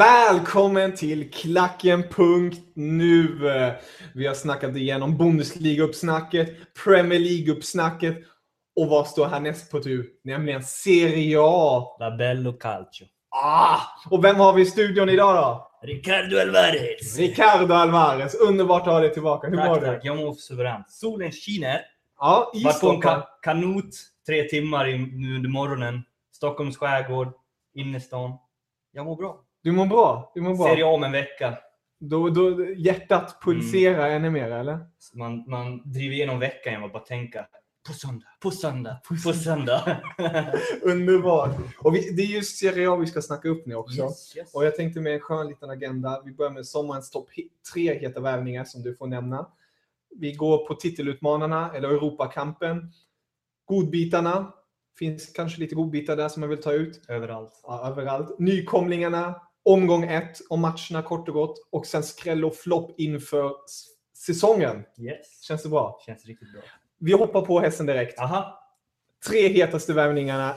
Välkommen till Klacken.nu. Vi har snackat igenom Bundesliga-uppsnacket, Premier League-uppsnacket och vad står härnäst på tur? Nämligen Serie A. La Bello Calcio. Ah! Och vem har vi i studion idag då? Ricardo Alvarez! Ricardo Alvarez. Underbart att ha dig tillbaka. Hur tack, mår tack. du? Jag mår suveränt. Solen skiner. Ja, i Vart på en ka kanot tre timmar i, nu under morgonen. Stockholms skärgård, innerstan. Jag mår bra. Du mår bra? Du mår bra? Serie om en vecka. Då, då, hjärtat pulserar Mm. ännu mer, eller? Man, man driver igenom veckan genom att bara tänka på söndag, på söndag, på söndag. Underbart! Och vi, det är just Serie A vi ska snacka upp nu också. yes, yes. Och jag tänkte med en skön liten agenda. Vi börjar med sommarens topp tre heta värvningar som du får nämna. Vi går på titelutmanarna, eller Europakampen. Godbitarna. Finns kanske lite godbitar där som man vill ta ut. Överallt. Ja, överallt. Nykomlingarna. Omgång ett och matcherna kort och gott. Och sen skräll och flopp inför säsongen. Yes. Känns det bra? Känns riktigt bra. Vi hoppar på hästen direkt. Aha. Tre hetaste värvningarna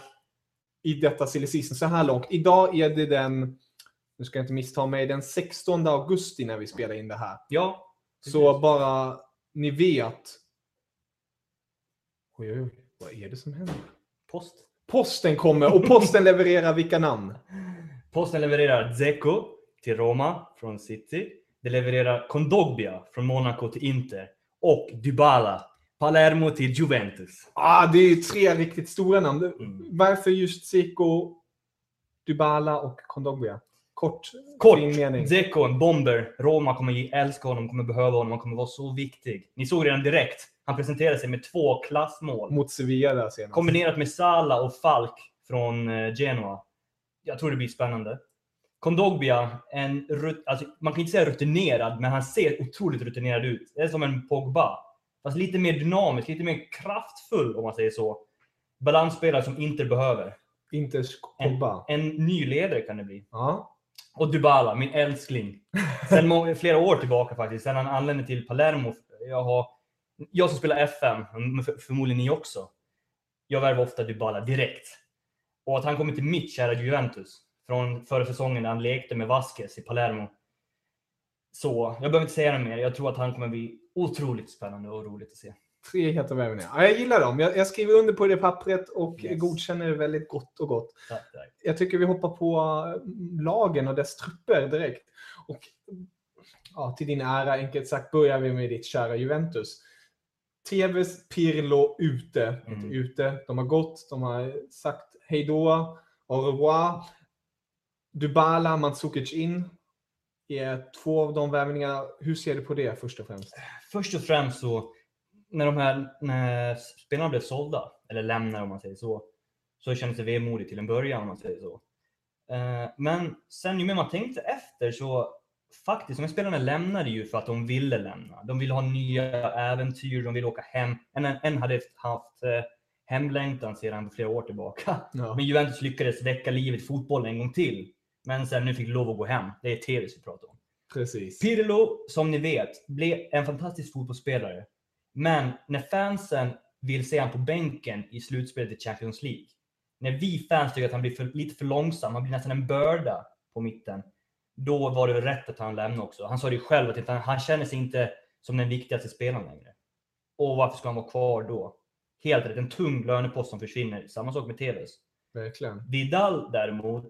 i detta silly season så här långt. Idag är det den, nu ska jag inte missta mig, den 16 augusti när vi spelar in det här. Ja. Så bara ni vet. Oj, oj, oj. Vad är det som händer? Post. Posten kommer och posten levererar vilka namn? Posten levererar Dzeko till Roma från City. Det levererar Kondogbia från Monaco till Inter. Och Dybala, Palermo till Juventus. Ah, det är ju tre riktigt stora namn. Mm. Varför just Zico, Dybala och Kondogbia? Kort, Kort, mening. Dzeko, en bomber. Roma kommer älska honom, kommer behöva honom, han kommer vara så viktig. Ni såg redan direkt. Han presenterade sig med två klassmål. Mot Sevilla senast. Kombinerat med Sala och Falk från eh, Genoa. Jag tror det blir spännande. Kondogbia, en alltså, man kan inte säga rutinerad, men han ser otroligt rutinerad ut. Det är som en Pogba. Fast lite mer dynamisk, lite mer kraftfull om man säger så. Balansspelare som Inter behöver. Inte En, Pogba. en ny ledare kan det bli. Ja. Och Dybala, min älskling. Sen flera år tillbaka faktiskt, sen han anlände till Palermo. Jag, har, jag som spelar FM, förmodligen ni också. Jag värvar ofta Dybala direkt. Och att han kommer till mitt kära Juventus från förra säsongen när han lekte med Vasquez i Palermo. Så, jag behöver inte säga det mer. Jag tror att han kommer bli otroligt spännande och roligt att se. Tre heta värvningar. Ja, jag gillar dem. Jag, jag skriver under på det pappret och Yes. godkänner det väldigt gott och gott. Tack, tack. Jag tycker vi hoppar på äh, lagen och dess trupper direkt. Och ja, till din ära, enkelt sagt, börjar vi med ditt kära Juventus. TVs Pirlo ute. Mm. Inte ute. De har gått. De har sagt hej då. Au revoir. Dybala, Mandzukic in. Är två av de värvningarna. Hur ser du på det först och främst? Först och främst så, när de här när spelarna blev sålda, eller lämnade om man säger så, så kändes det vemodigt till en början om man säger så. Eh, Men sen ju mer man tänkte efter så faktiskt, de här spelarna lämnade ju för att de ville lämna. De ville ha nya äventyr, de ville åka hem. En, en hade haft eh, hemlängtan sedan flera år tillbaka. Ja. Men Juventus lyckades väcka livet i fotbollen en gång till. Men sen nu fick lov att gå hem. Det är TV vi pratar om. Precis. Pirlo, som ni vet, blev en fantastisk fotbollsspelare. Men när fansen vill se honom på bänken i slutspelet i Champions League, när vi fans tycker att han blir för, lite för långsam, han blir nästan en börda på mitten. Då var det väl rätt att han lämnade också. Han sa det ju själv att han, han känner sig inte som den viktigaste spelaren längre. Och varför ska han vara kvar då? Helt rätt, en tung lönepost som försvinner. Samma sak med TVs. Verkligen. Vidal däremot,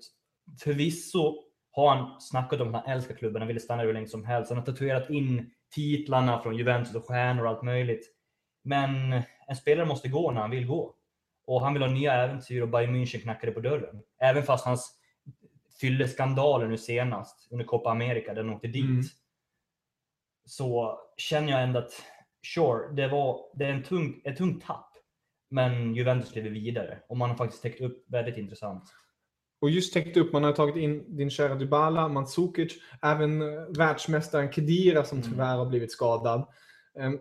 förvisso har han snackat om att han älskar klubben, han ville stanna hur länge som helst. Han har tatuerat in titlarna från Juventus och stjärnor och allt möjligt. Men en spelare måste gå när han vill gå. Och han vill ha nya äventyr och Bayern München knackade på dörren. Även fast hans fylleskandaler nu senast under Copa America, där han åkte dit. Mm. Så känner jag ändå att, sure, det, var, det är en tung, ett tungt tapp. Men Juventus lever vidare och man har faktiskt täckt upp väldigt intressant. Och just täckt upp, man har tagit in din kära Dybala, Mandzukic, även eh, världsmästaren Kedira som Mm. tyvärr har blivit skadad. Ehm,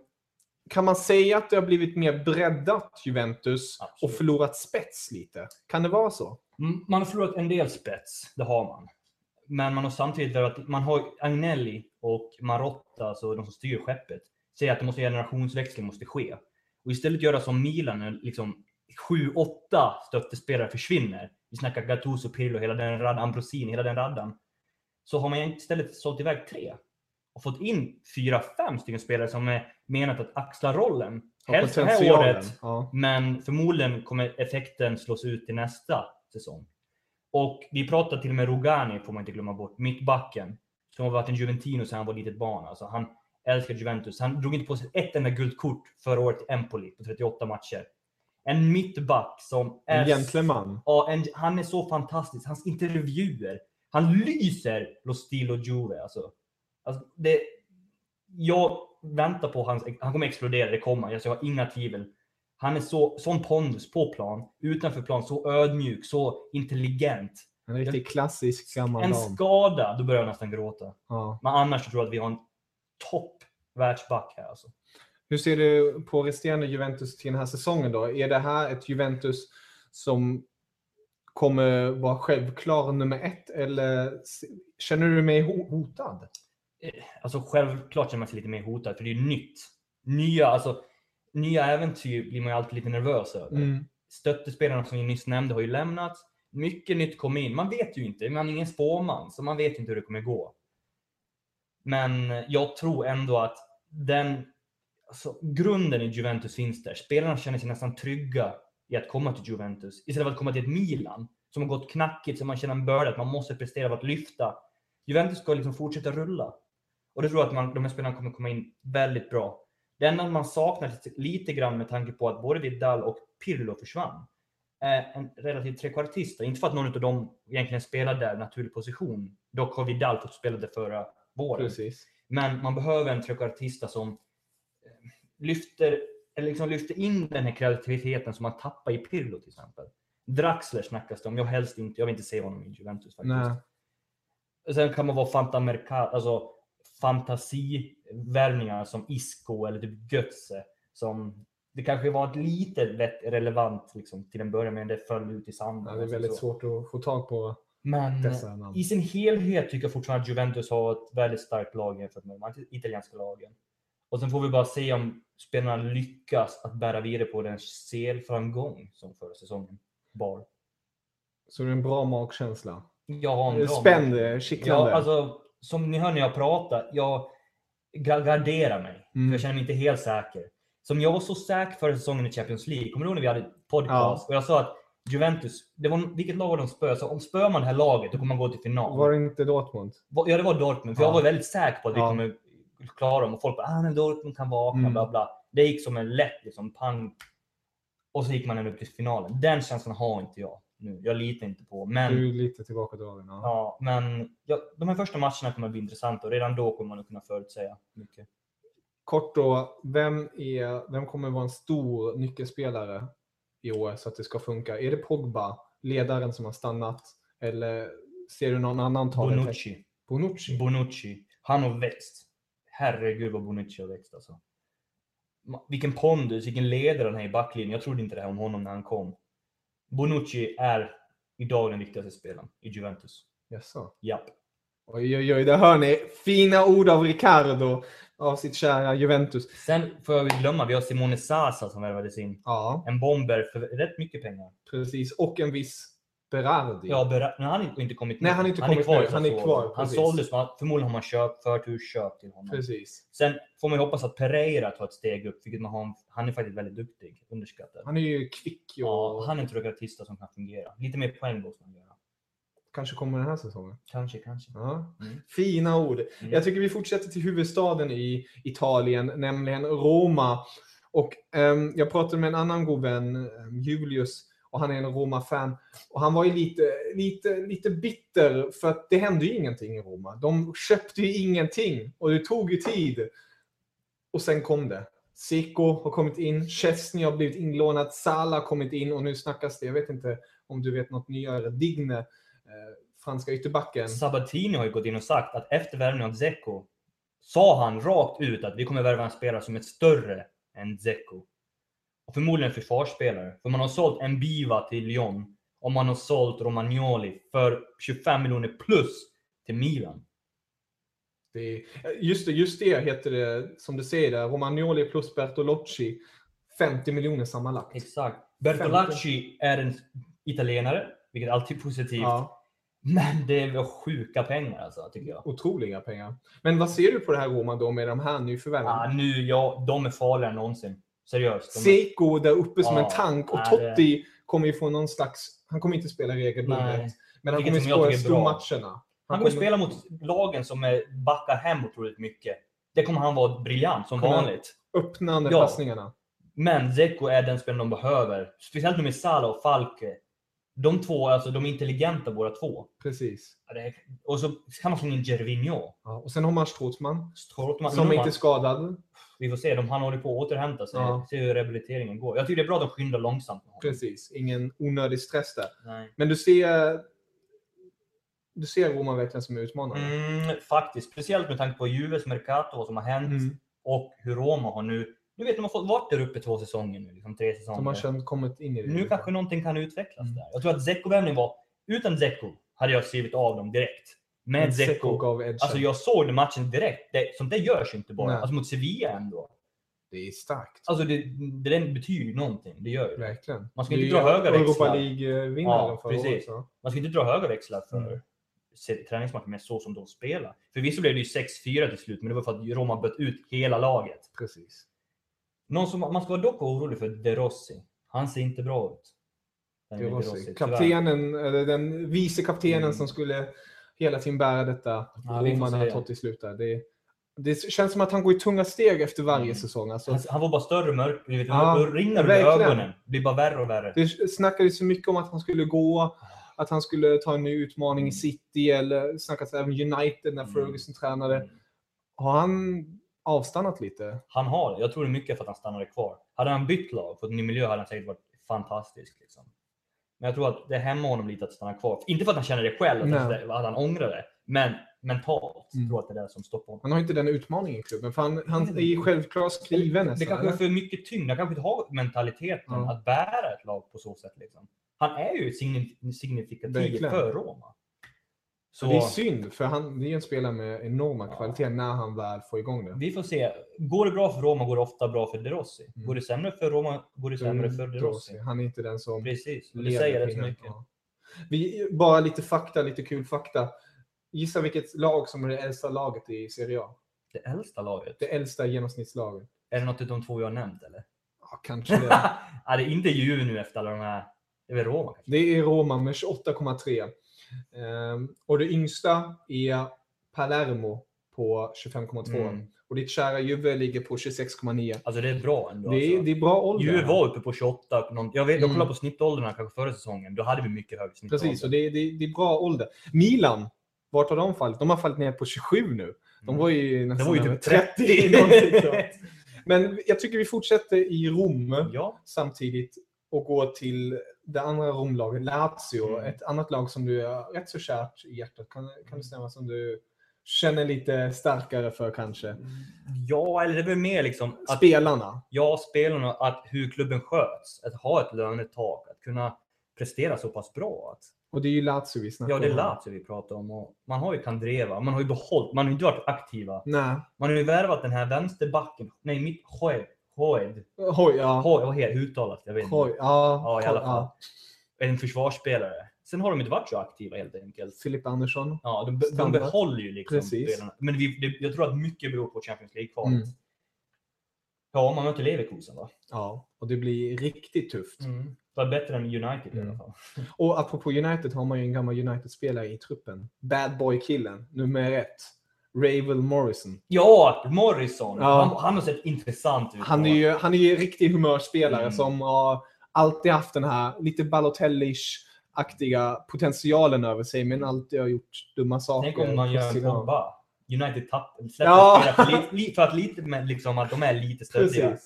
Kan man säga att det har blivit mer breddat Juventus och Absolut. förlorat spets lite? Kan det vara så? Man har förlorat en del spets, det har man. Men man har samtidigt varit, man har Agnelli och Marotta, alltså de som styr skeppet, säger att det måste generationsväxling måste ske. Och istället göra som Milan, när liksom 7-8 stöttespelare försvinner. Vi snackar Gattuso, Pirlo, hela den raddan, Ambrosini, hela den raddan. Så har man istället sålt iväg tre. Och fått in fyra, fem stycken spelare som är menat att axla rollen. Helst det här året, Ja. men förmodligen kommer effekten slås ut till nästa säsong. Och vi pratar till och med Rogani, får man inte glömma bort, mittbacken. Som har varit en Juventino sedan han var litet barn. Alltså han älskar Juventus. Han drog inte på sig ett enda guldkort förra året i Empoli på 38 matcher. En mittback som är... En gentleman. Ja, en, han är så fantastisk. Hans intervjuer. Han lyser Lo Stilo Juve. Alltså. Alltså, det, jag väntar på hans... Han kommer explodera, det kommer. Alltså, jag har inga tvivel. Han är så, sån pondus på plan, utanför plan, så ödmjuk, så intelligent. En riktigt klassisk gammal En dam. skada, då börjar jag nästan gråta. Ja. Men annars tror jag att vi har en topp världsback här. Alltså. Hur ser du på resterande Juventus till den här säsongen då? Är det här ett Juventus som kommer vara självklar nummer ett eller känner du dig mer ho- hotad? Eh, Alltså självklart känner man sig lite mer hotad, för det är nytt. Nya, alltså, nya äventyr blir man ju alltid lite nervös över. Mm. Stöttespelarna som vi nyss nämnde har ju lämnat. Mycket nytt kom in. Man vet ju inte, man är ingen spåman, så man vet inte hur det kommer gå. Men jag tror ändå att den alltså, grunden i Juventus finns där. Spelarna känner sig nästan trygga i att komma till Juventus. Istället för att komma till ett Milan som har gått knackigt, så man känner en börda att man måste prestera för att lyfta. Juventus ska liksom fortsätta rulla. Och det tror jag att man, de här spelarna kommer komma in väldigt bra. Det enda man saknar lite, grann med tanke på att både Vidal och Pirlo försvann, är en relativt trekvartista. Inte för att någon av dem egentligen spelar där naturlig position. Dock har Vidal fått spela det förra våren. Precis. Men man behöver en trekvartista som eh, lyfter, eller liksom lyfter in den här kreativiteten som man tappar i Pirlo till exempel. Draxler snackas det om. Jag helst inte, jag vill inte se honom i Juventus faktiskt. Nej. Sen kan man vara fanta mercat, alltså fantasivärvningar som Isco eller typ Götze. Som det kanske var ett lite relevant liksom, till en början, men det föll ut i sanden. Ja, det är väldigt så. svårt att få tag på Men dessa namn. i sin helhet tycker jag fortfarande att Juventus har ett väldigt starkt lag jämfört med de italienska lagen. Och sen får vi bara se om spelarna lyckas att bära vidare på den CL-framgång som förra säsongen bar. Så det är en bra magkänsla. Jag har en bra Spänd, kittlande. Ja, alltså, som ni hör när jag pratar, jag ga- garderar mig. Mm. För jag känner mig inte helt säker. Som jag var så säker förra säsongen i Champions League. Kommer du ihåg när vi hade podcast? Och jag sa att Juventus, det var, vilket lag var de spöade? Så om spöar man det här laget, då kommer man gå till final. Var det inte Dortmund? Ja, det var Dortmund. För Ja. jag var väldigt säker på att vi Ja. kommer klara dem. Och folk bara, ah, men Dortmund kan vakna, Mm. bla bla. Det gick som en lätt liksom, pang. Och så gick man ändå upp till finalen. Den känslan har inte jag nu. Jag litar inte på. Men, Du är lite tillbakadragen. Ja. ja, men ja, de här första matcherna kommer att bli intressanta och redan då kommer man att kunna förutsäga mycket. Kort då, vem, är, vem kommer vara en stor nyckelspelare i år så att det ska funka? Är det Pogba, ledaren som har stannat? Eller ser du någon annan ta? Bonucci. Bonucci? Bonucci. Han har växt. Herregud vad Bonucci har växt alltså. Vilken pondus, vilken ledare han är i backlinjen. Jag trodde inte det här om honom när han kom. Bonucci är idag den viktigaste spelaren i Juventus. Jaså? Japp. Oj, oj, oj, där hör ni. Fina ord av Ricardo, av sitt kära Juventus. Sen får jag glömma, vi har Simone Sasa som värvades in. Ja, En bomber för rätt mycket pengar. precis. Och en viss Berardi. Ja, Ber- men han har inte kommit Nej, nu. han har inte kommit kvar nu. i Han är kvar, Han såldes, förmodligen har man köpt, förtursköp till honom. Precis. Sen får man ju hoppas att Pereira tar ett steg upp, vilket man har, han är faktiskt väldigt duktig, underskattad. Han är ju kvick och Ja, han är en truckatista som kan fungera. Lite mer poäng måste man göra. kanske kommer den här säsongen. Kanske, kanske. Ja. Mm. Fina ord. Mm. Jag tycker vi fortsätter till huvudstaden i Italien, nämligen Roma. Och ehm, jag pratade med en annan god vän, ehm, Julius, och han är en Roma-fan. Och han var ju lite, lite, lite bitter för att det hände ju ingenting i Roma. De köpte ju ingenting och det tog ju tid. Och sen kom det. Seko har kommit in, Chesney har blivit inlånad, Sala har kommit in och nu snackas det, jag vet inte om du vet något nyare, Digne, eh, franska ytterbacken. Sabatini har ju gått in och sagt att efter värvningen av Zeko sa han rakt ut att vi kommer värva en spelare som är större än Zeko. Och förmodligen en försvarsspelare. För man har sålt en Biva till Lyon och man har sålt Romagnoli för 25 miljoner plus till Milan. Det är, just, det, just det heter det, som du säger där, Romagnoli plus Bertolocci. 50 miljoner sammanlagt. Exakt. Bertolacci är en italienare, vilket är alltid positivt. Ja, Men det är väl sjuka pengar alltså, tycker jag. otroliga pengar. Men vad ser du på det här Roma då med de här nyförvärven? Ja, nu, ja, de är farligare än någonsin. Seriöst. De är... Seiko där uppe som Ja, en tank och nej, Totti kommer ju få någon slags, han kommer inte spela regelbundet. Men han kommer spela är stormatcherna. Han kommer spela mot lagen som är backar hem otroligt mycket. Det kommer han vara briljant som Kunna- vanligt. öppnande Ja. passningarna. Men Zeko är den spelaren de behöver. Speciellt nu med Salah och Falke. De två, alltså de är intelligenta båda två. Precis. Det är- Och så kan man slänga in Gervinho. Ja. Och sen har man Strootman Strootman- som nu inte är skadad. Vi får se, de, han håller på att återhämta sig. Ja. Se hur rehabiliteringen går. Jag tycker det är bra att de skyndar långsamt. Precis, ingen onödig stress där. Nej. Men du ser, du ser Roma verkligen som utmanare? Mm, faktiskt. Speciellt med tanke på Juves Mercato, vad som har hänt. Mm. Och hur Roma har nu... Du vet, de har fått varit där uppe två säsonger nu. Liksom tre säsonger. De har känt, kommit in i det. Nu kanske någonting kan utvecklas Mm. där. Jag tror att Zeko-värvningen var... Utan Zeko hade jag skrivit av dem direkt. Med Zeko... gav edgen. Alltså jag såg den matchen direkt. Det, sånt där görs ju inte bara. Nej. Alltså mot Sevilla ändå. Det är starkt. Alltså det, det den betyder ju någonting. Det gör ju. Verkligen. Man ska Det inte dra höga Europa växlar. League-vinnare Ja, förra året. Man ska inte dra höga växlar för Mm. träningsmatcher med så som de spelar. Förvisso blev det ju 6-4 till slut, men det var för att Roma bytte ut hela laget. Precis. Någon som, man ska vara dock orolig för De Rossi. Han ser inte bra ut. Den. Kaptenen, eller den vice kaptenen Mm. som skulle hela tiden bära detta. Ja, får Romarna har tagit till slut där. Det, det känns som att han går i tunga steg efter varje Mm. säsong. Alltså, Han, var bara större och mörk. Du vet, Ja, då rinner det ögonen. Det blir bara värre och värre. det snackades så mycket om att han skulle gå, att han skulle ta en ny utmaning i City eller snackas även United när Mm. Ferguson tränade. Har han avstannat lite? Han har. Jag tror det är mycket för att han stannade kvar. Hade han bytt lag, fått en ny miljö, hade han säkert varit fantastisk. Liksom. Men jag tror att det hämmar honom lite att stanna kvar. Inte för att han känner det själv, Nej. att han ångrar det. Men mentalt Mm. tror jag att det är det som stoppar honom. Han har inte den utmaningen i klubben, för han, han är ju självklart skriven Det nästan. kanske är för mycket tyngd. Han kanske inte har mentaliteten Ja. att bära ett lag på så sätt. Liksom. Han är ju signif- signifikativ för Roma. Så Det är synd, för han det är en spelare med enorma Ja. kvaliteter när han väl får igång det. vi får se. Går det bra för Roma går det ofta bra för De Rossi. Mm. Går det sämre för Roma går det sämre för De Rossi. Han är inte den som Precis, och det säger rätt mycket. Ja. Vi, bara lite fakta, lite kul fakta. Gissa vilket lag som är det äldsta laget i Serie A? Det äldsta laget. Det äldsta genomsnittslaget. Är det något av de två jag har nämnt eller? Ja, kanske det. ja, det är inte Juve nu efter alla de här. Det är väl Roma kanske? Det är Roma med 28,3. Ehm, och det yngsta är Palermo på 25,2. Mm. Och ditt kära Juve ligger på 26,9. Alltså det är bra ändå. Det, är- alltså. det är bra ålder. Juve var uppe på 28. Någon, jag, vet, jag Mm. kollade på snittåldrarna kanske förra säsongen. Då hade vi mycket högre snittålder. Precis, och det, det, det är bra ålder. Milan, vart har de fallit? De har fallit ner på 27 nu. De Mm. var ju nästan var ju typ 30. 30. någonting sånt. Men jag tycker vi fortsätter i Rom Ja, samtidigt och går till det andra Romlaget, Lazio. Mm. Ett annat lag som du är rätt så kärt i hjärtat. Kan, kan det stämma? Som du känner lite starkare för kanske? ja, eller det är väl mer liksom att Spelarna. ja, spelarna, att hur klubben sköts. Att ha ett lönetak, att kunna prestera så pass bra. Att Och det är ju Lazio vi snackar Ja, det är om. Lazio vi pratar om. Och man har ju Kandreva, man har ju behållit, man har ju inte varit aktiva. Nej. Man har ju värvat den här vänsterbacken, nej mitt Hoed, Hoed, Hoj, ja. Hoed, vad heter uttalat? Jag vet inte. Hoj, ja. Ja, i alla Hoj, fall. En försvarsspelare. Sen har de inte varit så aktiva helt enkelt. Filip Andersson. Ja, de, de behåller ju liksom Precis. spelarna. Men vi, det, jag tror att mycket beror på Champions League-kvalet. Mm. Ja, man möter Leverkusen va? Ja, och det blir riktigt tufft. Mm. Det var bättre än United i Mm. alla fall. Och apropå United har man ju en gammal United-spelare i truppen. Bad boy-killen, nummer ett. Ravel Morrison. Ja, Morrison. Ja. Han, han har sett intressant ut. Han är ju, han är ju en riktig humörspelare Mm. som har alltid haft den här lite Balotellish-aktiga potentialen över sig, men alltid har gjort dumma saker. Tänk om man gör en. Pogba. United tapp, släpper Ja. för, lite, li- för att lite liksom, att de är lite stöddiga.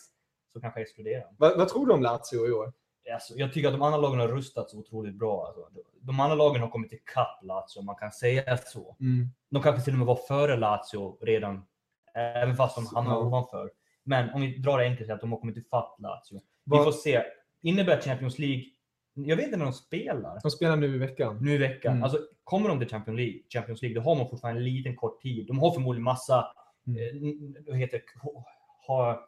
Så kanske exploderar de. Vad, vad tror du om Lazio i år? Alltså, jag tycker att de andra lagen har rustat så otroligt bra. Alltså, de andra lagen har kommit ikapp Lazio, om man kan säga så. Mm. De kanske till och med var före Lazio redan, även fast de hamnade Ja. ovanför. Men om vi drar det enkelt, att de har kommit ifatt Lazio. Vi Vad- får se. Innebär Champions League, jag vet inte när de spelar. De spelar nu i veckan. Nu i veckan. Mm. Alltså, kommer de till Champions League, Champions League, då har man fortfarande en liten kort tid. De har förmodligen massa, Mm. eh, vad heter det, ha,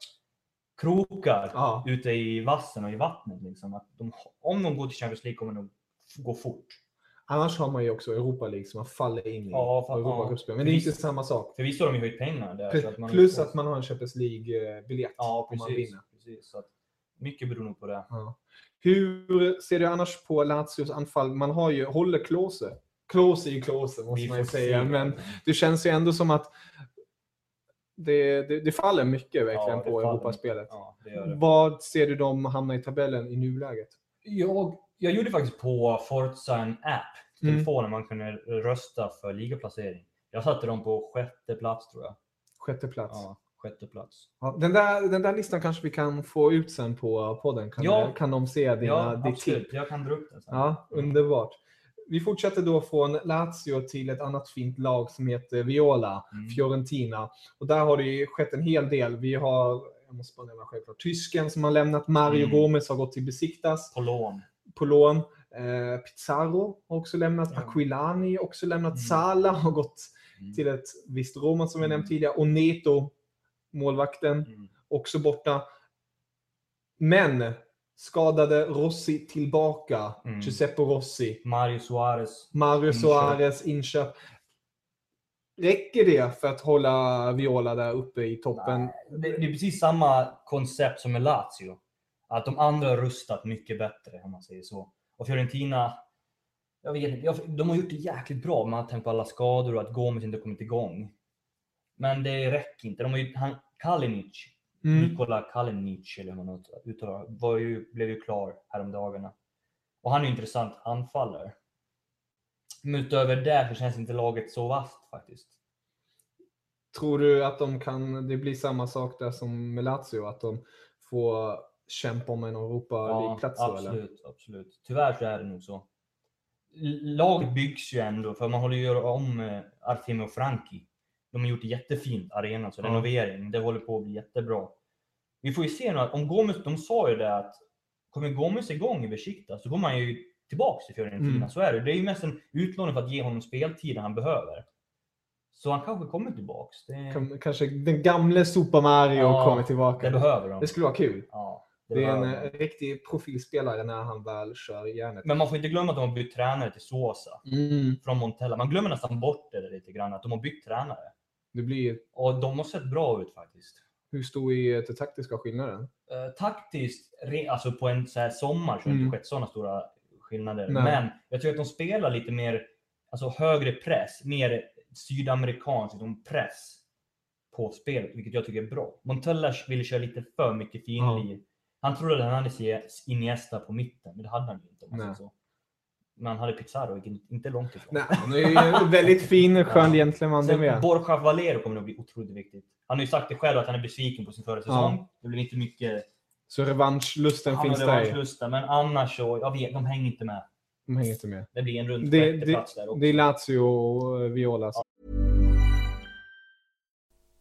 krokar Ja. ute i vassen och i vattnet. Liksom. Att de, om de går till Champions League kommer de gå fort. Annars har man ju också Europa League som man faller in i. Ja, fa- Europagruppspel. ja. Men det är Visst. inte samma sak. Förvisso har de ju höjt pengar där. så att man Plus att man har en Champions League-biljett Ja, om man precis. vinner. precis. Så att mycket beror nog på det. Ja. Hur ser du annars på Lazios anfall? Man har ju, håller Klose. Klose är ju Klose måste man ju säga. se. Men det känns ju ändå som att det, det, det faller mycket verkligen Ja, på. Europaspelet. Ja. Vad ser du dem hamna i tabellen i nuläget? Jag, jag gjorde faktiskt på Forza en app Mm. telefonen man kunde rösta för ligaplacering. Jag satte dem på sjätte plats tror jag. Sjätte plats. Ja, sjätte plats. Ja, den, där, den där listan kanske vi kan få ut sen på podden. Kan, Ja. kan de se dina, Ja, ditt absolut. Jag kan dra upp den sen. Ja, underbart. Vi fortsätter då från Lazio till ett annat fint lag som heter Viola, Mm. Fiorentina. Och där har det ju skett en hel del. Vi har, jag måste bara nämna självklart, tysken som har lämnat, Mario Mm. Gomes har gått till Besiktas På lån. på lån. Eh, Pizarro har också lämnat, Ja. Aquilani har också lämnat, Mm. Sala har gått Mm. till ett visst Roma som vi Mm. nämnt tidigare. Och Neto, målvakten, Mm. också borta. Men skadade Rossi tillbaka. Mm. Giuseppe Rossi. Mario Suarez. Mario. Suarez inköp. Räcker det för att hålla Viola där uppe i toppen? Nej, Det, det är precis samma koncept som med Lazio. Att de andra har rustat mycket bättre om man säger så. Och Fiorentina, jag vet inte, de har gjort det jäkligt bra med att tänka på alla skador och att Gomes inte kommit igång. Men det räcker inte. De har ju, han, Kalinic, Mm. Nikola Kalinic eller hur man uttalar var ju, blev ju klar häromdagarna. Och han är ju intressant anfallare. Men utöver det så känns inte laget så vasst faktiskt. Tror du att de kan, det blir samma sak där som med Lazio? Att de får kämpa om en Europa League-plats? då, eller? absolut, absolut. Tyvärr så är det nog så. L- Lag byggs ju ändå, för man håller ju om eh, Artemio Franki. De har gjort jättefint, arenan, så Ja. renovering. Det håller på att bli jättebra. Vi får ju se nu att om Gomes, de sa ju det att kommer Gomes igång i Besiktas så kommer han ju tillbaks till Fiorentina. Mm. Så är det. Det är ju mest en utlåning för att ge honom speltiden han behöver. Så han kanske kommer tillbaks. Det, Kan- Kanske den gamle Super Mario Ja, kommer tillbaka. det behöver de. Det skulle vara kul. Ja, det Det är en behöver de. eh, riktig profilspelare när han väl kör järnet. Men man får inte glömma att de har bytt tränare till Sosa. Mm. från Montella. Man glömmer nästan bort det lite grann, att de har bytt tränare. Det blir, Och de har sett bra ut faktiskt. hur stor är den taktiska skillnaden? Eh, taktiskt, alltså på en så här sommar så har det Mm. inte skett sådana stora skillnader. Nej. Men jag tycker att de spelar lite mer, alltså högre press, mer sydamerikansk liksom press på spelet, vilket jag tycker är bra. Montella ville köra lite för mycket finlir. Han trodde att han hade Iniesta på mitten, men det hade han ju inte. Om man så. Men han hade Pizarro, inte långt ifrån. Nej, han är ju väldigt fin, skön gentleman. Borja Valero kommer nog bli otroligt viktigt. Han har ju sagt det själv att han är besviken på sin förra säsong. Det blir inte mycket Så revanschlusten han finns där. revanschlusta, men annars så, jag vet, de hänger inte med. De hänger inte med. Det blir en runt Det, det, plats där också. det är Lazio och Viola.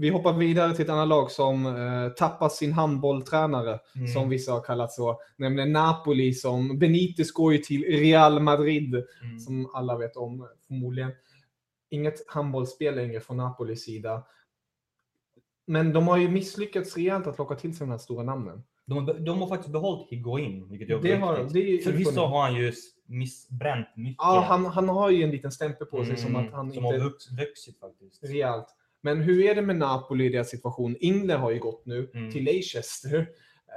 Vi hoppar vidare till ett annat lag som eh, tappar sin handbolltränare, Mm. som vissa har kallat så. Nämligen Napoli som Benitez går ju till Real Madrid, Mm. som alla vet om förmodligen. Inget handbollsspel längre från Napolis sida. Men de har ju misslyckats rejält att locka till sig de här stora namnen. De, har- de har faktiskt behållit Higuain, vilket är Det har. Det är Förvisso har han ju missbränt mycket. Ja, han, han har ju en liten stämpel på sig som Mm, att han som inte... har vux, vuxit faktiskt. Rejält. Men hur är det med Napoli i deras situation? Ingler har ju gått nu Mm. till Leicester.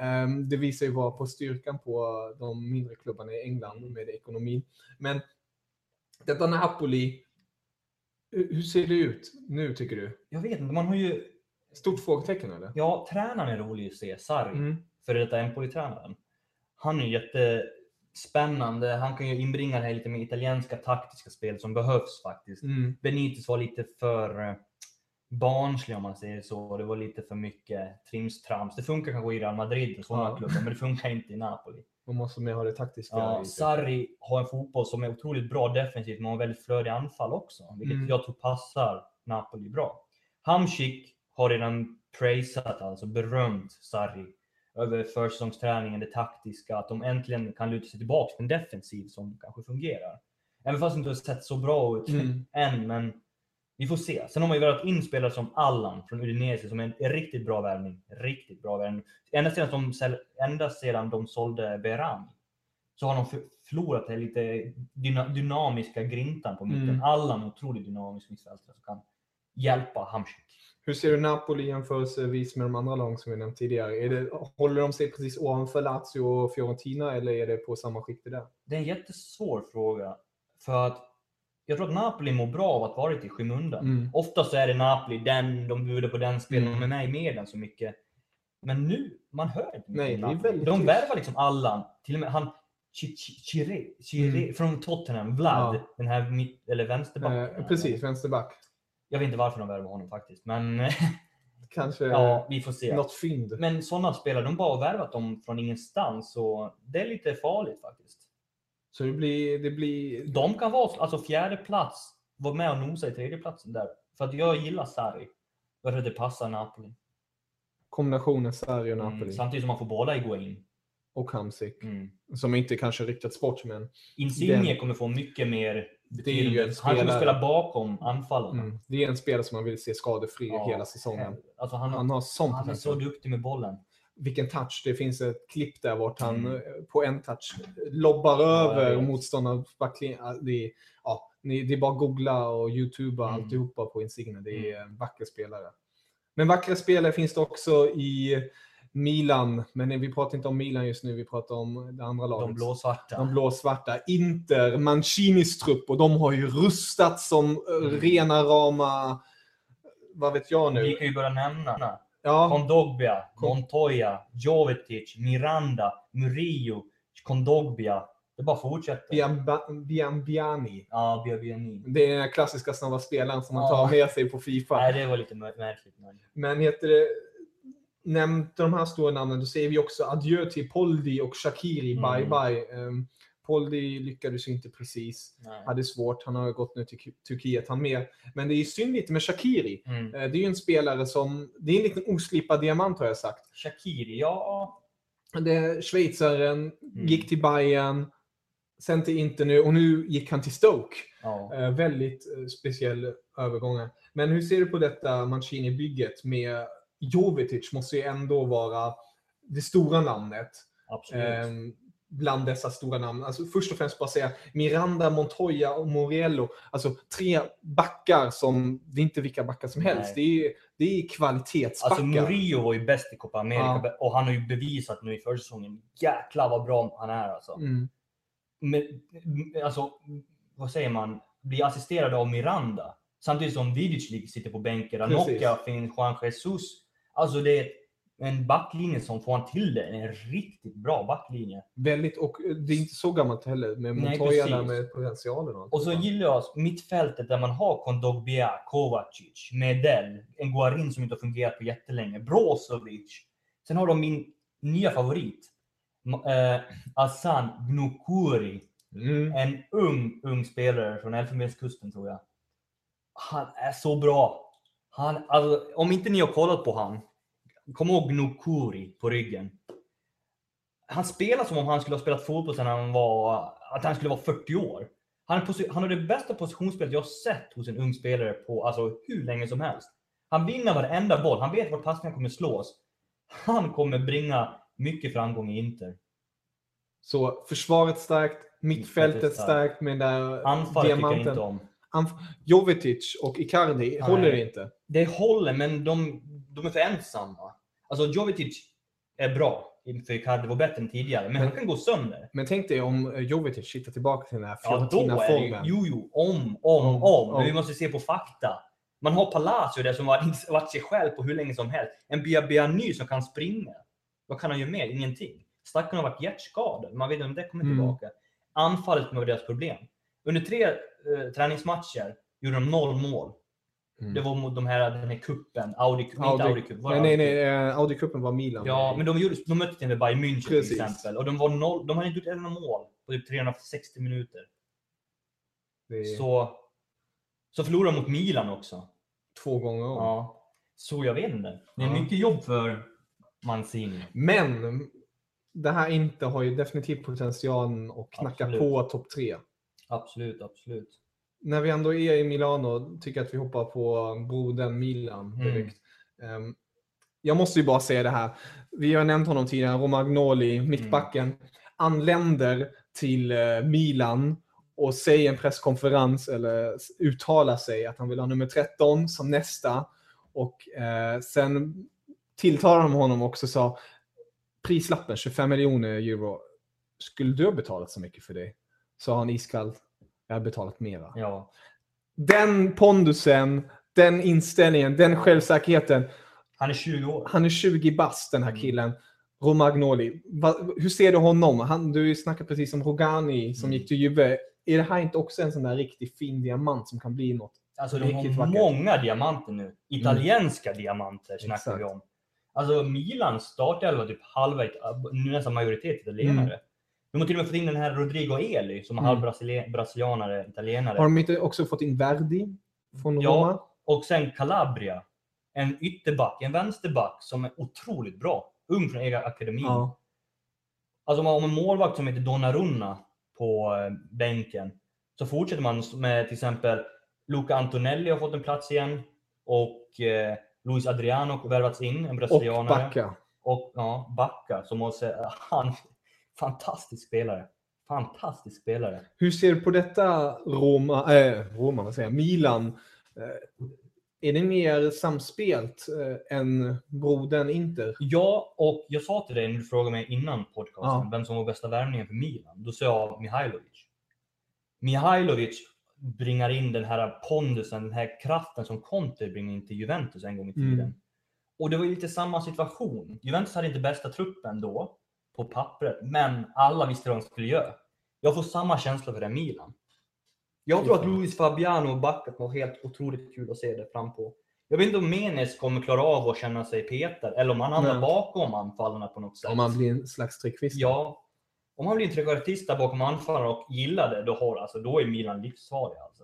Ehm, det visar ju vara på styrkan på de mindre klubbarna i England med ekonomin. Men detta Napoli, hur hur ser det ut nu tycker du? Jag vet inte, man har ju... Stort frågetecken eller? Ja, tränaren är rolig att se, Sarri. Mm. Före detta Empoli-tränaren. Han är jättespännande. Han kan ju inbringa det här lite mer italienska taktiska spel som behövs faktiskt. Mm. Benitez var lite för eh, barnslig om man säger så. Det var lite för mycket trimstrams. Det funkar kanske i Real Madrid och sådana Ja. klubbar, men det funkar inte i Napoli. Man måste mer ha det taktiska. Ja, i- Sarri har en fotboll som är otroligt bra defensivt, men har väldigt flödiga anfall också, vilket Mm. jag tror passar Napoli bra. Hamsik har redan praisat, alltså berömt Sarri över försäsongsträningen, det taktiska, att de äntligen kan luta sig tillbaka till en defensiv som kanske fungerar. Även fast det inte har sett så bra ut Mm. än, men vi får se. Sen har man ju värvat in spelare som Allan från Udinese som är en riktigt bra värvning. Riktigt bra värvning. Ända sedan de, ända sedan de sålde Berami så har de för- förlorat det lite dyna, dynamiska grintan på mitten. Mm. Allan är otroligt dynamisk mittfältare som kan hjälpa Hamsik. Hur ser du Napoli jämförelsevis med de andra lagen som vi nämnt tidigare? Är det, håller de sig precis ovanför Lazio och Fiorentina eller är det på samma skikte där? Det är en jättesvår fråga. För att jag tror att Napoli mår bra av att vara i skymundan. Mm. Ofta så är det Napoli, den, de bjuder på den spelen, Mm. de är med i medien så mycket. Men nu, man hör inte Nej, det är väldigt De värvar liksom Allan, till och med han Chi- Chi- Chire, Chire Mm. från Tottenham, Vlad, Ja. den här mitt, eller vänsterbacken. Eh, precis, vänsterback. Jag vet inte varför de värvar honom faktiskt, men Kanske ja, vi får se. något fynd. Men sådana spelare, de bara värvat dem från ingenstans, så det är lite farligt faktiskt. Så det blir, det blir De kan vara alltså fjärde plats, vara med och nosa i tredje platsen där. För att jag gillar Sarri. För att det passar Napoli. kombinationen Sarri och Napoli. Mm, samtidigt som man får båda Iguain. Och Hamsik. Mm. Som inte kanske riktigt sportsmän. Insigne Den- kommer få mycket mer Det är ju en Han kommer spelare. spela bakom anfallarna. Mm. Det är en spelare som man vill se skadefri Ja, hela säsongen. Alltså han, Han har sån han är så duktig med bollen. Vilken touch. Det finns ett klipp där vart han Mm. eh, på en touch lobbar jag över. Ja, Det är, ja, det är bara att googla och youtuba Mm. alltihopa på Insigne. Det är en vacker spelare. Men vackra spelare finns det också i Milan. Men vi pratar inte om Milan just nu, vi pratar om det andra laget. De blåsvarta. De blåsvarta. Inter, Mancinis trupp och de har ju rustat som eh, Mm. rena rama, vad vet jag Vi nu? kan ju börja nämna. Ja, Kondogbia, Kon- Montoya, Jovetic, Miranda, Murillo, Kondogbia. Det bara fortsätter. Biambiani. Ja, Biabiani. Det är den klassiska snabba spelaren som man Ja. tar med sig på Fifa. Nej, det var lite mär- märkligt. Men... Men heter det, nämnde de här stora namnen, då säger vi också adjö till Poldi och Shakiri. Mm. Bye bye. Um, Poldi lyckades inte precis. Nej. Hade svårt. Han har gått nu till Turkiet, han med. Men det är ju synd lite med Shakiri. Mm. Eh, Det är ju en spelare som, det är en liten oslipad diamant har jag sagt. Shakiri, ja. Det, schweizaren Mm. gick till Bayern, sen till Inter nu och nu gick han till Stoke. ja. Eh, väldigt eh, speciell övergång. Men hur ser du på detta Mancini-bygget med Jovetic måste ju ändå vara det stora namnet Absolut. Bland dessa stora namn. Alltså först och främst bara säga Miranda, Montoya och Morello. Alltså tre backar som, det är inte vilka backar som helst. Nej. Det är, det är kvalitetsbackar. Alltså Murillo var ju bäst i Copa America Ja. och han har ju bevisat nu i försäsongen. Jäklar vad bra han är alltså. Mm. Men, alltså, vad säger man? Blir assisterad av Miranda. Samtidigt som Vidic sitter på bänken. Ranocchia finns, Juan Jesus. Alltså det är en backlinje som får han till det. En riktigt bra backlinje. Väldigt, och det är inte så gammalt heller med Montoya där med potentialen. Och. Och så gillar jag mittfältet där man har Kondogbia, Kovacic, Medel, en Guarin som inte har fungerat på jättelänge, Brozovic. Sen har de min nya favorit, eh, Assan Gnukuri. Mm. En ung, ung spelare från Elfenbenskusten tror jag. Han är så bra. Han, alltså, om inte ni har kollat på han, kom ihåg Gnukuri på ryggen. Han spelar som om han skulle ha spelat fotboll sedan han var, att han skulle vara 40 år. Han, är han har det bästa positionsspelet jag har sett hos en ung spelare på alltså, hur länge som helst. Han vinner varenda boll, han vet vart passningen kommer slås. Han kommer bringa mycket framgång i Inter. Så försvaret starkt, mittfältet Mittfältet starkt med den där Anfallet tycker jag diamanten. inte om. Anf- Jovetic och Icardi håller det inte. Det håller, men de, de är för ensamma. Alltså Jovetic är bra inför Icardi, var bättre än tidigare, men, Men- han kan gå sönder. Men tänk dig om eh, Jovetic hittar tillbaka till den här Ja, Fiorentina-formen. jo, jo, om, om, Om, om. Men vi måste se på fakta. Man har Palacio där som har varit sig själv på hur länge som helst. En Biabiany som kan springa. Vad kan han göra mer? Ingenting. Stackaren har varit hjärtskadad. Man vet inte om det kommer Mm. tillbaka. Anfallet vara deras problem. Under tre eh, träningsmatcher gjorde de noll mål. Mm. Det var mot de här, den här kuppen, Audi, inte Audi- Audi Cup. det nej, nej, Audi Cup? nej. eh, var Milan. Ja, men de, gjorde, de mötte till Bayern München Precis. till exempel. Och de, var noll, de hade inte gjort ett enda mål på typ 360 minuter. Det Så, så förlorade de mot Milan också. två gånger om. Ja. Så jag vet inte. Det är Ja. mycket jobb för Mancini. Men det här inte har ju definitivt potentialen att knacka Absolut. på topp tre. Absolut, absolut. När vi ändå är i Milano tycker jag att vi hoppar på brodern Milan Mm. direkt. Ehm, jag måste ju bara säga det här. Vi har nämnt honom tidigare, Romagnoli, mittbacken, Mm. anländer till eh, Milan och säger i en presskonferens eller uttalar sig att han vill ha nummer 13 som nästa. Och eh, sen tilltalar de honom också och sa prislappen 25 miljoner euro. Skulle du ha betalat så mycket för det? Sa han iskallt. Jag har betalat mera. Ja. Den pondusen, den inställningen, den självsäkerheten. Han är 20 år. Han är 20 bast den här Mm. killen. Romagnoli. Va, hur ser du honom? Han, du snackade precis om Rogani som Mm. gick till Juve. Är det här inte också en sån där riktigt fin diamant som kan bli något? Alltså de har vackert. många diamanter nu. Italienska diamanter snackar Exakt. vi om. Alltså Milan startelva typ halva, nu nästan majoritet italienare. Mm. De har till och med fått in den här Rodrigo Eli som är Mm. halv brasilianare, italienare. Har de inte också fått in Verdi från Ja. Roma? Och sen Calabria. En ytterback, en vänsterback som är otroligt bra. Ung från egen akademin. Ja. Alltså om man har en målvakt som heter Donnarumma på eh, bänken. Så fortsätter man med till exempel Luca Antonelli har fått en plats igen och eh, Luis Adriano har värvats in, en Och brasilianare. backa. Och ja, Backa som måste, han, fantastisk spelare. Fantastisk spelare. Hur ser du på detta Roma, äh, Roma vad säger jag, Milan? Eh, är det mer samspelt eh, än brodern Inter? Ja, och jag sa till dig när du frågade mig innan podcasten Ja. vem som var bästa värvningen för Milan. Då sa jag Mihailovic. Mihailovic bringar in den här pondusen, den här kraften som Conte bringade in till Juventus en gång i tiden. Mm. Och det var ju lite samma situation. Juventus hade inte bästa truppen då, på pappret, men alla visste vad de skulle göra. Jag får samma känsla för det Milan. Jag tror att Luis Fabiano och Backa var helt otroligt kul att se det fram på. Jag vet inte om Menes kommer klara av att känna sig Peter, eller om han hamnar Nej. bakom anfallarna på något sätt. Om man blir en slags tryckvist? Ja. Om han blir en trequartist där bakom anfallarna och gillar det, då, har, alltså, då är Milan livsfarlig. Alltså.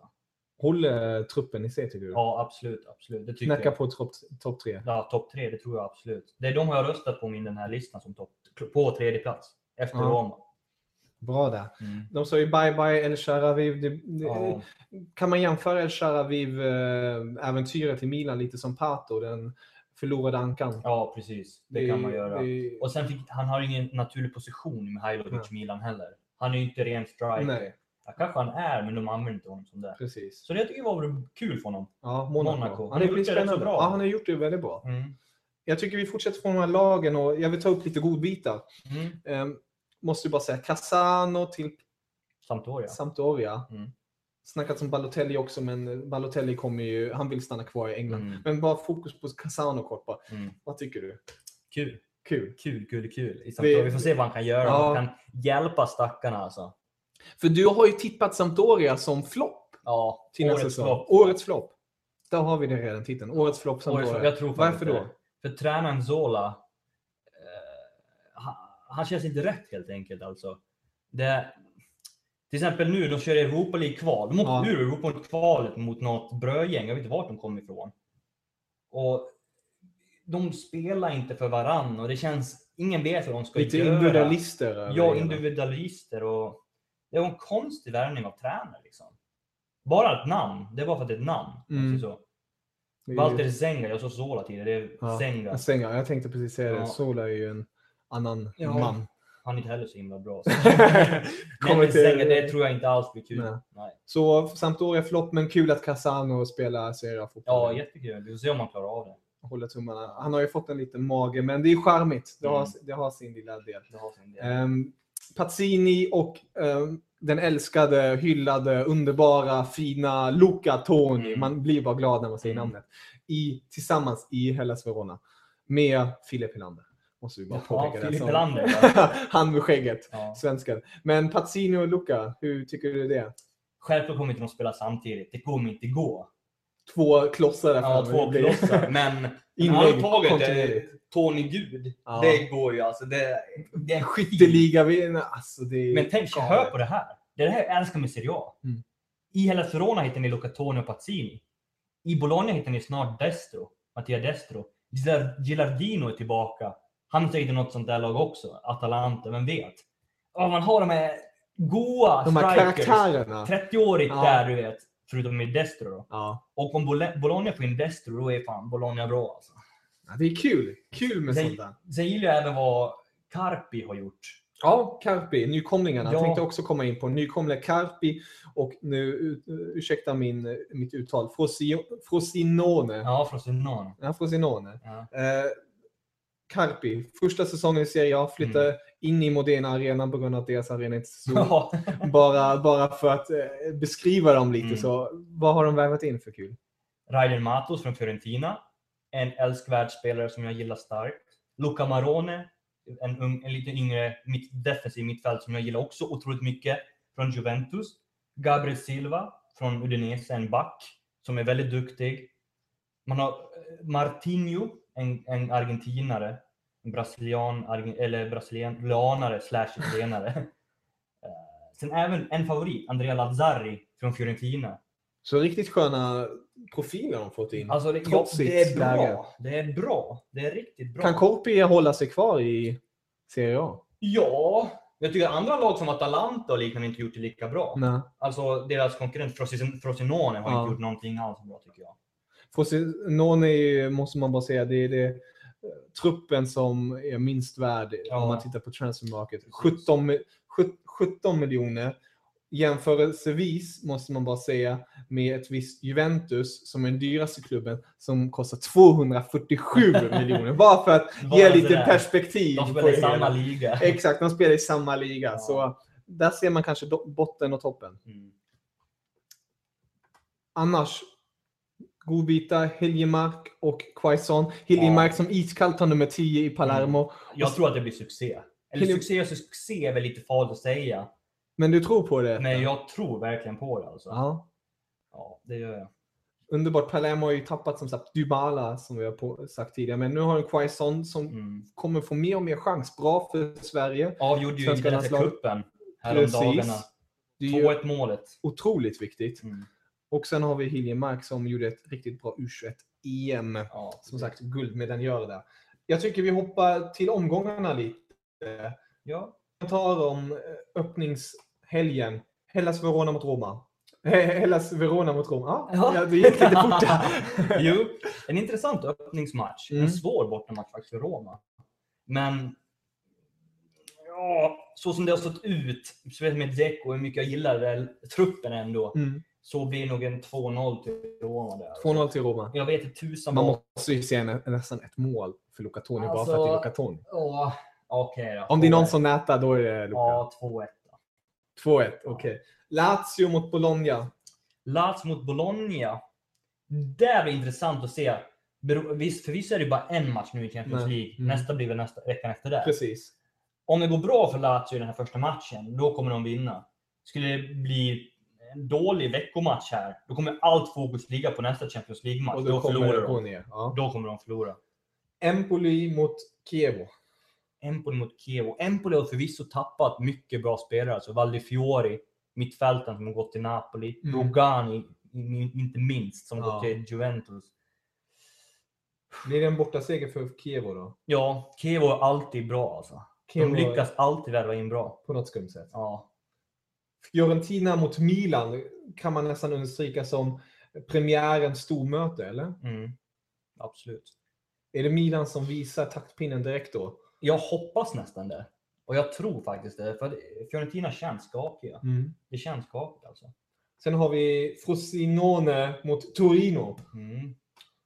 Håller truppen i sig tycker du? Ja, absolut. absolut. Det tycker Knacka jag. på topp top tre? Ja, topp tre, det tror jag absolut. Det är de har jag röstat på i den här listan som topp, på tredje plats. Efter Ja. Roma. Bra där. Mm. De sa ju bye bye El Sharaviv. Det, det, Ja. Kan man jämföra El Sharaviv-äventyret i Milan lite som Pato, den förlorade ankan? ja, precis. Det, kan man göra. det- Och sen fick, han har ingen naturlig position i Mihailovic Milan heller. Han är ju inte ren striker. Nej, Ja, kanske han är, men de använder inte honom som det. precis. Så det jag tycker var kul för honom. Ja, Monaco. Monaco. Han har gjort det bra. Ja, han har gjort det väldigt bra. Mm. Jag tycker vi fortsätter från de här lagen och jag vill ta upp lite godbitar. Mm. Um, måste ju bara säga Casano till Sampdoria. Sampdoria. Mm. Snackat om Balotelli också, men Balotelli kommer ju, han vill stanna kvar i England. Mm. Men bara fokus på Casano kort bara. Mm. Vad tycker du? Kul. Kul. Kul, kul, kul. I Sampdoria. Vi får se vad han kan göra. Ja. Han kan hjälpa stackarna alltså. För du har ju tippat Sampdoria som flopp Ja, till årets flopp. Årets flopp. Där har vi det redan, titeln. Årets flopp Sampdoria. Jag tror Varför då? det. För tränaren Zola, eh, han, han känns inte rätt helt enkelt alltså. Det, till exempel nu, de kör Europa League-kval. De åkte Ja. ur Europa League-kvalet mot något brödgäng. Jag vet inte vart de kom ifrån. Och de spelar inte för varann och det känns... Ingen vet vad de ska Lite göra. individualister. över Ja, individualister och det var en konstig värvning av tränare liksom. Bara ett namn. Det var för att det är ett namn. Mm. Alltså så. Är Walter Zenga, jag sa Zola tidigare. Det är Ja, Zenga. Zenga. Jag tänkte precis säga det. Ja. Sola är ju en annan Ja. man. Han är inte heller så himla bra. Nej, men till- Zenga, det tror jag inte alls blir kul. Nej. Nej. Så Sampdoria flopp, men kul att Casano spelar Serie A-fotboll. Ja, jättekul. Vi får se om han klarar av det. Håller tummarna. Han har ju fått en liten mage, men det är charmigt. Det, har, Mm. det har sin lilla del. Har sin del. Um, Pazzini och ehm, den älskade, hyllade, underbara, fina Luca Toni. Mm. Man blir bara glad när man säger Mm. namnet. I, tillsammans i Hellas Verona. Med Filip Helander. Måste vi bara Ja. Filip Helander. Han med skägget. Ja. Svensken. Men Pazzini och Luca, hur tycker du det? Självklart kommer inte de spela samtidigt. Det kommer inte gå. Två klossar Ja, två klossar. Men antaget är. Tony Gud. Ja. Det går ju alltså. Det, det är skit. Vinner. Alltså det Men tänk, galet. hör på det här. Det är det här jag älskar med Serie A. Mm. I hela Verona hittar ni Locatoni och Pazzini. I Bologna hittar ni snart Destro, Mattia Destro. Gilar- Gilardino är tillbaka. Han i något sånt där lag också. Atalanta, vem vet? Ja, man har de här goa De här strikers. karaktärerna. 30-årigt Ja. där, du vet. Förutom med Destro då. Ja. Och om Bol- Bologna får in Destro, då är fan Bologna bra alltså. ja, det är kul. Kul med sånt där. Sen gillar jag även vad Carpi har gjort. Ja, Carpi, nykomlingarna. Jag Ja. tänkte också komma in på nykomlingar Carpi och nu, ursäkta min, mitt uttal, Frosinone. Ja. Ja, från Sinon. Frosinone. Ja. Eh, Carpi, första säsongen i Serie A, flyttade in i Modena Arena på grund av att deras arena inte är så bara, bara för att eh, beskriva dem lite Mm. så, vad har de värvat in för kul? Ryder Matos från Fiorentina. En älskvärd spelare som jag gillar starkt. Luca Marone, en, ung, en lite yngre mitt, defensiv mittfält som jag gillar också otroligt mycket. Från Juventus. Gabriel Silva från Udinese, en back som är väldigt duktig. Man har eh, Martinho, en, en argentinare. En brasilian, eller brasilianare slash italienare. Eh, Sen även en favorit, Andrea Lazzari från Fiorentina. Så riktigt sköna profiler de fått in. Alltså det, ja, det är bra. läge. Det är bra. Det är riktigt bra. Kan Korpi hålla sig kvar i Serie A? Ja, Jag tycker andra lag som Atalanta och liknande inte gjort det lika bra. Nej. Alltså deras konkurrent Frosin- Frosinone har Ja. inte gjort någonting alls bra tycker jag. Frosinone är ju, måste man bara säga, det är det eh, truppen som är minst värd Ja. om man tittar på transfer market. 17, mi- sjut- 17 miljoner. Jämförelsevis måste man bara säga med ett visst Juventus som är den dyraste klubben som kostar 247 miljoner. Bara för att ge lite det. perspektiv. De spelar i samma liga. Exakt, de spelar i samma liga. Ja. Så där ser man kanske botten och toppen. Mm. Annars, godbitar, Hiljemark och Quaison. Hiljemark som iskallt har nummer 10 i Palermo. Jag tror att det blir succé. Eller Hilje- succé och succé är väl lite farligt att säga. Men du tror på det? Men jag tror verkligen på det alltså. Ja. Ja, det gör jag. Underbart. Palermo har ju tappat som sagt Dybala som vi har på, sagt tidigare. Men nu har en Quaison som Mm. kommer få mer och mer chans. Bra för Sverige. Avgjorde ju Svenska Internet landslaget. cupen häromdagarna. Precis. Det är ju 2-1 målet. otroligt viktigt. Mm. Och sen har vi Hiljemark som gjorde ett riktigt bra U21-EM. Ja, Som sagt, guldmedaljör där. Jag tycker vi hoppar till omgångarna lite. Ja. Jag tar om eh, öppningshelgen. Hellas Verona mot Roma. Eh, Hellas Verona mot Roma. Ja, ja. det gick lite fort jo, en intressant öppningsmatch. Mm. En svår bortamatch faktiskt för Roma. Men ja, så som det har sett ut, speciellt med Dzeko, hur mycket jag gillar truppen ändå, Mm. Så blir nog en 2-0 till Roma där. 2-0 till Roma. Jag vet tusan Man vad... måste ju se nä- nästan ett mål för Luca Toni bara Alltså, för att det är Luca Toni. Okej då. Om det är någon 2-1. som nätar då är det Luca. Ja, 2-1. då. 2-1, okej. Lazio mot Bologna. Lazio mot Bologna. Där är intressant att se. Visst, förvisso är det bara en match nu i Champions Nej. League. Mm. Nästa blir väl nästa, veckan efter det. Precis. Om det går bra för Lazio i den här första matchen, då kommer de vinna. Skulle det bli en dålig veckomatch här, då kommer allt fokus ligga på nästa Champions League-match. Då, då kommer förlorar de. ner. Ja. Då kommer de förlora. Empoli mot Chievo. Empoli mot Chievo. Empoli har förvisso tappat mycket bra spelare. Alltså Valdi Fiori, mittfältaren som har gått till Napoli. Mm. Rogani, inte minst, som har Ja. gått till Juventus. Blir det en bortaseger för Chievo då? Ja, Chievo är alltid bra alltså. Chievo De lyckas alltid värva in bra. på något skumt sätt. Ja. Fiorentina mot Milan kan man nästan understryka som premiärens stormöte, eller? Mm. Absolut. Är det Milan som visar taktpinnen direkt då? Jag hoppas nästan det. Och jag tror faktiskt det. För Fiorentina känns skakiga. Det känns skakigt alltså. Sen har vi Frosinone mot Torino. Mm.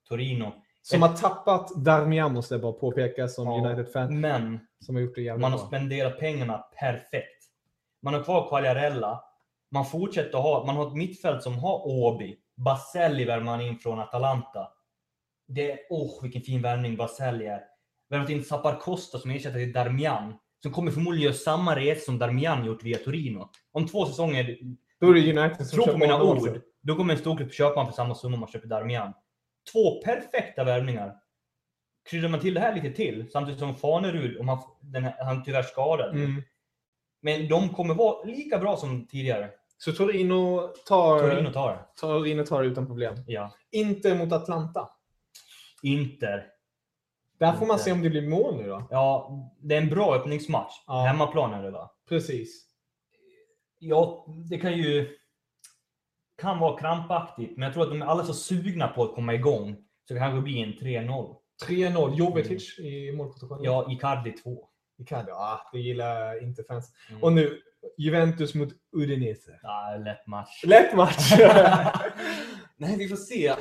Torino. Som har tappat Darmian måste jag bara påpeka som Ja, United-fan. Men Som har gjort det jävligt man har bra. spenderat pengarna perfekt. Man har kvar Quagliarella. Man fortsätter ha, man har ett mittfält som har Åby. Baselli värmer man in från Atalanta. Det åh vilken fin värvning Baselli är. Värvat in Sapar Costa som ersätter till Darmian. Som kommer förmodligen göra samma resa som Darmian gjort via Torino. Om två säsonger, Då är det United som tro på mina ord, också. då kommer en storklubb köpa honom för samma summa man köper Darmian. Två perfekta värvningar. Kryddar man till det här lite till, samtidigt som Fanerud, om han, den här, han är tyvärr skadad. Mm. Men de kommer vara lika bra som tidigare. Så Torino tar, Torino tar. Torino tar utan problem. Ja. Inte mot Atlanta. Inter. Där får man se om det blir mål nu då. Ja, det är en bra öppningsmatch. Ja. Hemmaplan är det va? Precis. Ja, det kan ju... Kan vara krampaktigt, men jag tror att de är alla så sugna på att komma igång. Så det kanske blir en 3-0. 3-0. Jovetic i målposition. Ja, Icardi 2. Icardi. Ah, det gillar inte fans. Mm. Och nu Juventus mot Udinese. Ja, lätt match. Lätt match! Nej, vi får se.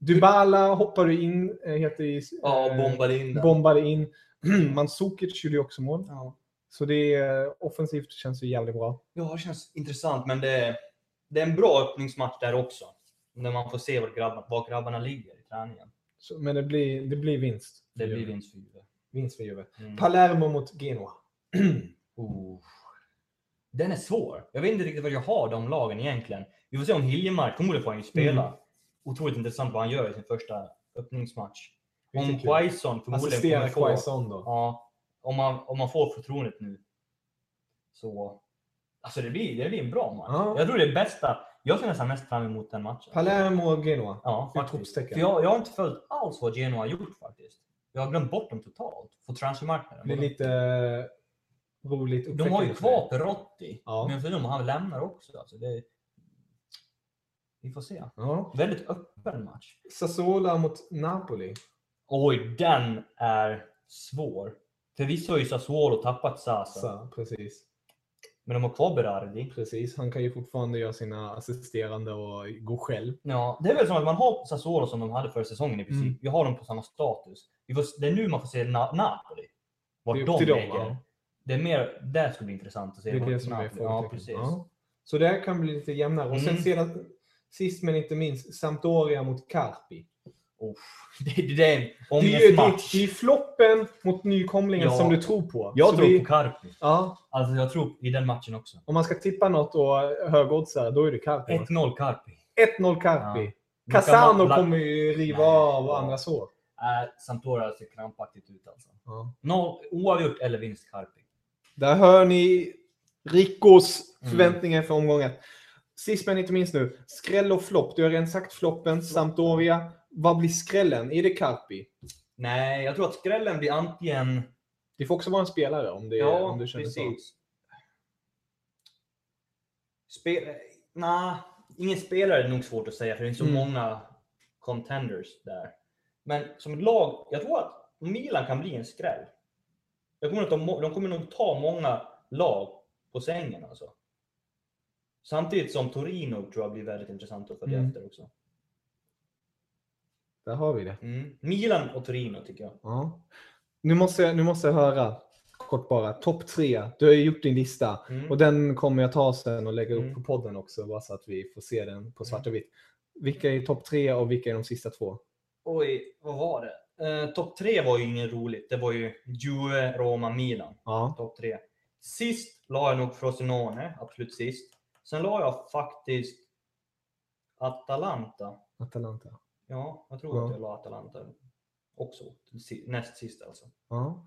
Dybala hoppade in, eh, heter i, Ja, eh, bombade in bombade in. Mandzukic gjorde ju också mål. Ja. Så det är offensivt känns ju jävligt bra. Ja, det känns intressant, men det, det är en bra öppningsmatch där också. När man får se var, grabbar, var grabbarna ligger i träningen. Så, men det blir, det blir vinst. Det blir vinst för Juve. Vinst för Juve. Mm. Palermo mot Genoa. Oh. Den är svår. Jag vet inte riktigt vad jag har de lagen egentligen. Vi får se om Hiljemark, förmodligen får han ju spela. Mm. Otroligt intressant vad han gör i sin första öppningsmatch. Om. Quaison förmodligen kommer få... Quaison då. Ja, om man, om man får förtroendet nu. Så... Alltså det blir, det blir en bra match. Ja. Jag tror det är bästa. Jag ser nästan mest fram emot den matchen. Palermo och Genoa. Ja, faktiskt. För jag, jag har inte följt alls vad Genoa har gjort faktiskt. Jag har glömt bort dem totalt. På transfermarknaden. Det är lite... roligt De har ju kvar Perotti. Ja. Men för dem han lämnar också. Alltså det... Vi får se. Ja. Väldigt öppen match. Sassuolo mot Napoli. Oj, den är svår. Förvisso har ju Sassuolo tappat Sasa. Så, precis. Men de har kvar Berardi. Precis, han kan ju fortfarande göra sina assisterande och gå själv. Ja, det är väl som att man har Sassuolo som de hade förra säsongen i princip. Mm. Vi har dem på samma status. Vi får, det är nu man får se Na Napoli. Var Det de till dem. Det är mer, det skulle bli intressant att se. Det är det som är Ja, precis. Ja. Så det här kan bli lite jämnare. Och sen Mm. sedan, sist men inte minst, Sampdoria mot Carpi. Oh, det, det, det är en Det är ju det, ångestmatch. det är floppen mot nykomlingen Ja. som du tror på. Jag Så tror det- på Carpi. Ja, Alltså jag tror i den matchen också. om man ska tippa något och högoddsare, då är det Carpi. 1-0 Carpi. 1-0 Carpi. Ja. Casano kommer ju riva Nej, av ja. andra sår. Äh, Sampdoria ser krampaktigt ut alltså. Ja. No, oavgjort eller vinst Carpi. Där hör ni Rickos Mm. förväntningar för omgången. Sist men inte minst nu, skräll och flopp. Du har redan sagt floppen, Sampdoria. Vad blir skrällen? Är det Carpi? Nej, jag tror att skrällen blir antingen... Det får också vara en spelare om, det, ja, om du känner så. precis. Spel... Nej, ingen spelare är nog svårt att säga för det är så Mm. många contenders där. Men som ett lag, jag tror att Milan kan bli en skräll. Jag kommer att de, de kommer nog ta många lag på sängen alltså. Samtidigt som Torino tror jag blir väldigt intressant att följa Mm. efter också. Där har vi det. Mm. Milan och Torino tycker jag. Ja. Nu, måste jag, nu måste jag höra, kort bara, topp tre. Du har ju gjort din lista. Mm. Och den kommer jag ta sen och lägga upp Mm. på podden också, bara så att vi får se den på svart och vitt. Vilka är topp tre och vilka är de sista två? Oj, vad var det? Eh, Topp tre var ju inget roligt. Det var ju Juve, Roma, Milan. Ja. Topp tre. Sist la jag nog Frosinone, absolut sist. Sen la jag faktiskt Atalanta. Atalanta. Ja, jag tror Ja. att jag la Atalanta också. Näst sist alltså. Ja.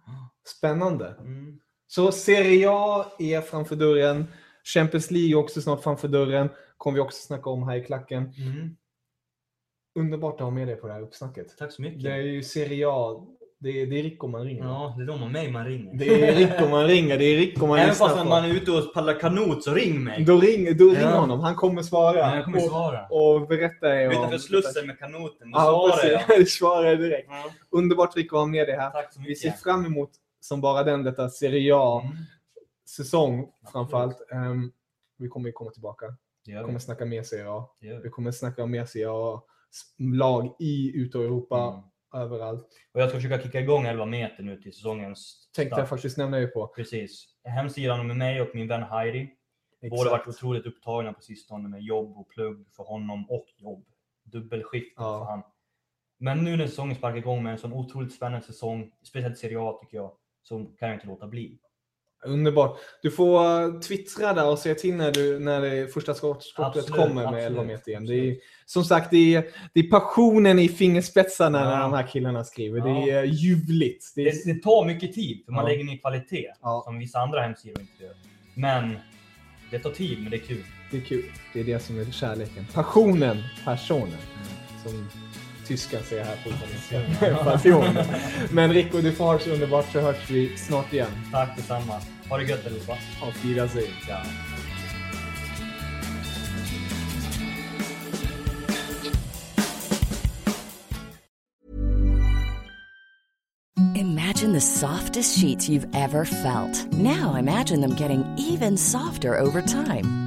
Spännande. Mm. Så Serie A är framför dörren. Champions League är också snart framför dörren. Kommer vi också snacka om här i klacken. Mm. Underbart att ha med dig på det här uppsnacket. Tack så mycket. Det är ju Serie A. Det är, det är Rico man ringer. Ja, det är de och mig man ringer. Det är Rico man ringer. Det är Rico man Även fast man är ute och paddlar kanot så ring mig. Då ringer, då ringer Ja. honom. Han kommer svara. Ja, jag kommer och, svara. och berätta er Utanför Slussen med kanoten. Då Ja, svarar jag. precis. svarar direkt. Ja, Underbart Rico att ha med dig här. tack så Vi mycket. ser fram emot som bara den detta Serie A-säsong Mm. framförallt. Ehm, vi kommer ju komma tillbaka. Vi vi. kommer snacka mer Serie A. Vi vi. kommer snacka om mer Serie A-lag i ute Europa, Mm. Överallt. Och jag ska försöka kicka igång 11 meter nu till säsongens Tänkte jag faktiskt nämna er på. Precis. Hemsidan med mig och min vän Heidi. Båda varit otroligt upptagna på sistone med jobb och plugg för honom och jobb. Dubbelskift Ja. för han. Men nu när säsongen sparkar igång med en sån otroligt spännande säsong, speciellt Serie A tycker jag, så kan jag inte låta bli. Underbart. Du får twittra där och säga till när, du, när det första skott- skottet kommer med absolut, 11 meter igen. Det är, som sagt, det är, det är passionen i fingerspetsarna när Ja. de här killarna skriver. Ja. Det är ljuvligt. Det är, Det, det tar mycket tid, för man Ja. lägger ner kvalitet, som vissa andra hemsidor inte gör. Men det tar tid, men det är kul. det är kul. Det är det som är kärleken. Passionen, personen. Som tyskan säger här på italienska. Men Rico, du får ha det så underbart så hörs vi snart igen. Tack detsamma. Ha det gött allihopa. Auf Wiedersehen. Ja. Imagine the softest sheets you've ever felt. Now imagine them getting even softer over time.